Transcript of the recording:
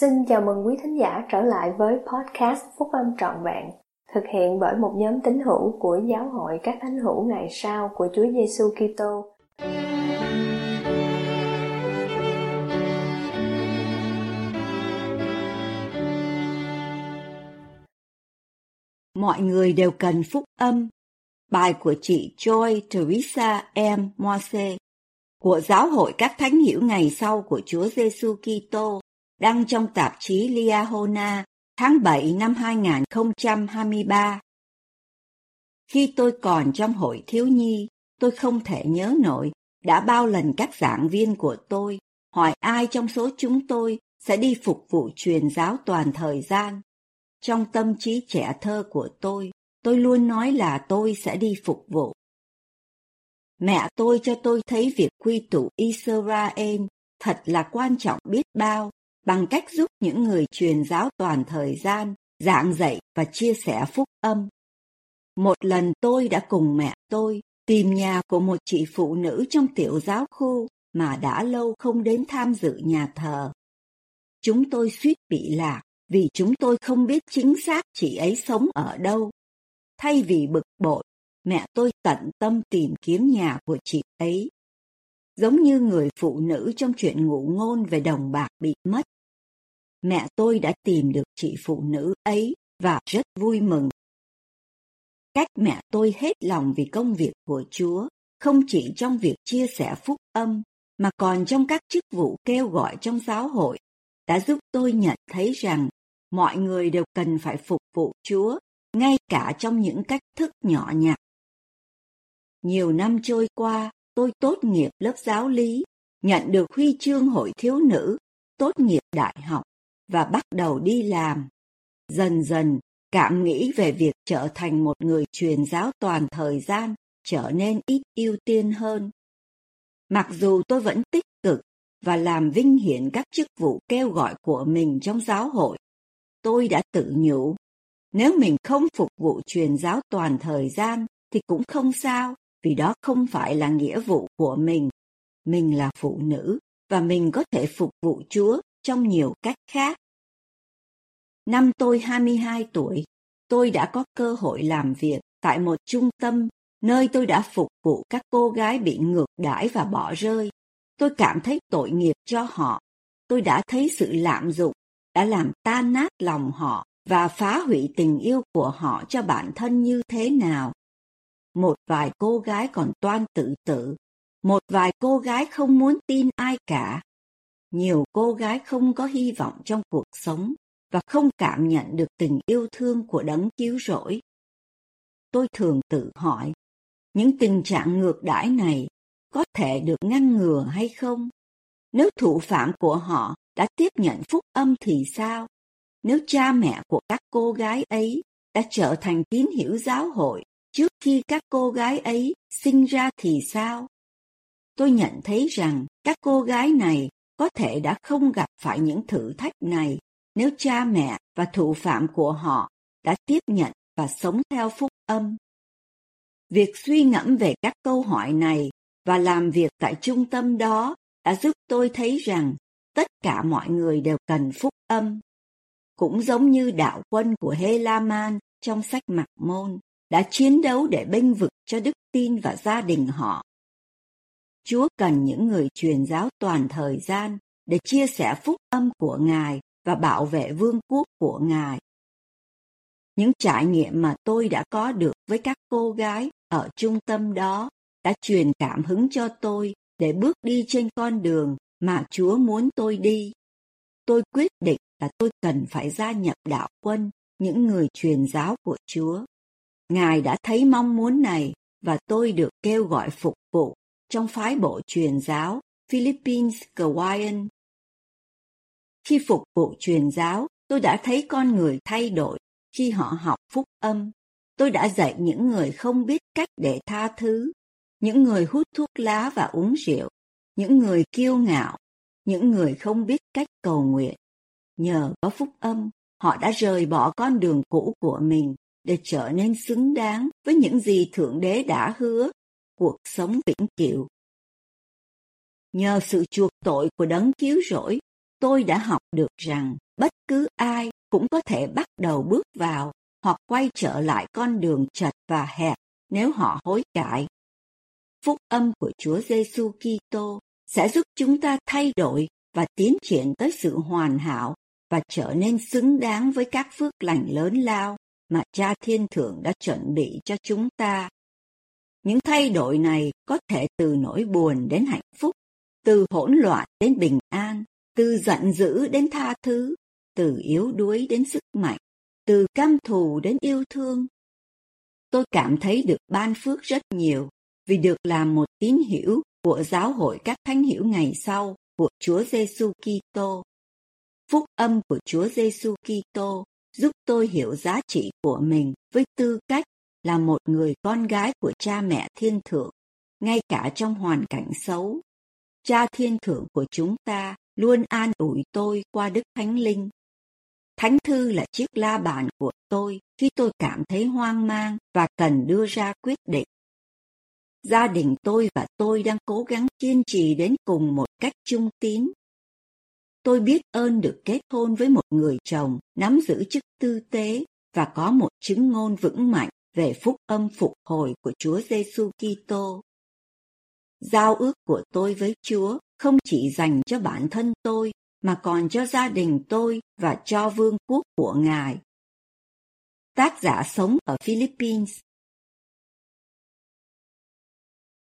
Xin chào mừng quý thính giả trở lại với podcast Phúc Âm Trọn Vẹn, thực hiện bởi một nhóm tín hữu của Giáo hội các thánh hữu ngày sau của Chúa Giêsu Kitô. Mọi người đều cần phúc âm. Bài của chị Joy Teresa M. Moise của Giáo hội các thánh hiểu ngày sau của Chúa Giêsu Kitô đăng trong tạp chí Liahona tháng 7 năm 2023. Khi tôi còn trong hội thiếu nhi, tôi không thể nhớ nổi đã bao lần các giảng viên của tôi hỏi ai trong số chúng tôi sẽ đi phục vụ truyền giáo toàn thời gian. Trong tâm trí trẻ thơ của tôi, tôi luôn nói là tôi sẽ đi phục vụ. Mẹ tôi cho tôi thấy việc quy tụ Israel thật là quan trọng biết bao bằng cách giúp những người truyền giáo toàn thời gian giảng dạy và chia sẻ phúc âm. Một lần tôi đã cùng mẹ tôi tìm nhà của một chị phụ nữ trong tiểu giáo khu mà đã lâu không đến tham dự nhà thờ. Chúng tôi suýt bị lạc vì chúng tôi không biết chính xác chị ấy sống ở đâu. Thay vì bực bội, mẹ tôi tận tâm tìm kiếm nhà của chị ấy. Giống như người phụ nữ trong chuyện ngụ ngôn về đồng bạc bị mất. Mẹ tôi đã tìm được chị phụ nữ ấy và rất vui mừng. Cách mẹ tôi hết lòng vì công việc của Chúa, không chỉ trong việc chia sẻ phúc âm, mà còn trong các chức vụ kêu gọi trong giáo hội, đã giúp tôi nhận thấy rằng mọi người đều cần phải phục vụ Chúa, ngay cả trong những cách thức nhỏ nhặt. Nhiều năm trôi qua, tôi tốt nghiệp lớp giáo lý, nhận được huy chương hội thiếu nữ, tốt nghiệp đại học và bắt đầu đi làm. Dần dần, cảm nghĩ về việc trở thành một người truyền giáo toàn thời gian trở nên ít ưu tiên hơn. Mặc dù tôi vẫn tích cực và làm vinh hiển các chức vụ kêu gọi của mình trong giáo hội, tôi đã tự nhủ, nếu mình không phục vụ truyền giáo toàn thời gian thì cũng không sao, vì đó không phải là nghĩa vụ của mình. Mình là phụ nữ và mình có thể phục vụ Chúa trong nhiều cách khác. Năm tôi 22 tuổi, tôi đã có cơ hội làm việc tại một trung tâm nơi tôi đã phục vụ các cô gái bị ngược đãi và bỏ rơi. Tôi cảm thấy tội nghiệp cho họ. Tôi đã thấy sự lạm dụng đã làm tan nát lòng họ và phá hủy tình yêu của họ cho bản thân như thế nào. Một vài cô gái còn toan tự tử, một vài cô gái không muốn tin ai cả. Nhiều cô gái không có hy vọng trong cuộc sống và không cảm nhận được tình yêu thương của đấng cứu rỗi. Tôi thường tự hỏi, những tình trạng ngược đãi này có thể được ngăn ngừa hay không? Nếu thủ phạm của họ đã tiếp nhận phúc âm thì sao? Nếu cha mẹ của các cô gái ấy đã trở thành tín hiểu giáo hội trước khi các cô gái ấy sinh ra thì sao? Tôi nhận thấy rằng các cô gái này có thể đã không gặp phải những thử thách này nếu cha mẹ và thủ phạm của họ đã tiếp nhận và sống theo phúc âm. Việc suy ngẫm về các câu hỏi này và làm việc tại trung tâm đó đã giúp tôi thấy rằng tất cả mọi người đều cần phúc âm. Cũng giống như đạo quân của Helaman trong sách Mặc Môn đã chiến đấu để bênh vực cho đức tin và gia đình họ. Chúa cần những người truyền giáo toàn thời gian để chia sẻ phúc âm của Ngài và bảo vệ vương quốc của Ngài. Những trải nghiệm mà tôi đã có được với các cô gái ở trung tâm đó đã truyền cảm hứng cho tôi để bước đi trên con đường mà Chúa muốn tôi đi. Tôi quyết định là tôi cần phải gia nhập đạo quân, những người truyền giáo của Chúa. Ngài đã thấy mong muốn này và tôi được kêu gọi phục vụ trong phái bộ truyền giáo Philippines Kawayan khi phục vụ truyền giáo, tôi đã thấy con người thay đổi khi họ học phúc âm. Tôi đã dạy những người không biết cách để tha thứ, những người hút thuốc lá và uống rượu, những người kiêu ngạo, những người không biết cách cầu nguyện. Nhờ có phúc âm, họ đã rời bỏ con đường cũ của mình để trở nên xứng đáng với những gì Thượng Đế đã hứa, cuộc sống vĩnh cửu. Nhờ sự chuộc tội của đấng cứu rỗi, tôi đã học được rằng bất cứ ai cũng có thể bắt đầu bước vào hoặc quay trở lại con đường chật và hẹp nếu họ hối cải. Phúc âm của Chúa Giêsu Kitô sẽ giúp chúng ta thay đổi và tiến triển tới sự hoàn hảo và trở nên xứng đáng với các phước lành lớn lao mà Cha Thiên Thượng đã chuẩn bị cho chúng ta. Những thay đổi này có thể từ nỗi buồn đến hạnh phúc, từ hỗn loạn đến bình an, từ giận dữ đến tha thứ, từ yếu đuối đến sức mạnh, từ căm thù đến yêu thương. Tôi cảm thấy được ban phước rất nhiều vì được làm một tín hữu của giáo hội các thánh hữu ngày sau của Chúa Giêsu Kitô. Phúc âm của Chúa Giêsu Kitô giúp tôi hiểu giá trị của mình với tư cách là một người con gái của cha mẹ thiên thượng, ngay cả trong hoàn cảnh xấu. Cha thiên thượng của chúng ta luôn an ủi tôi qua Đức Thánh Linh. Thánh thư là chiếc la bàn của tôi khi tôi cảm thấy hoang mang và cần đưa ra quyết định. Gia đình tôi và tôi đang cố gắng kiên trì đến cùng một cách trung tín. Tôi biết ơn được kết hôn với một người chồng, nắm giữ chức tư tế, và có một chứng ngôn vững mạnh về phúc âm phục hồi của Chúa Giêsu Kitô. Giao ước của tôi với Chúa không chỉ dành cho bản thân tôi, mà còn cho gia đình tôi và cho vương quốc của Ngài. Tác giả sống ở Philippines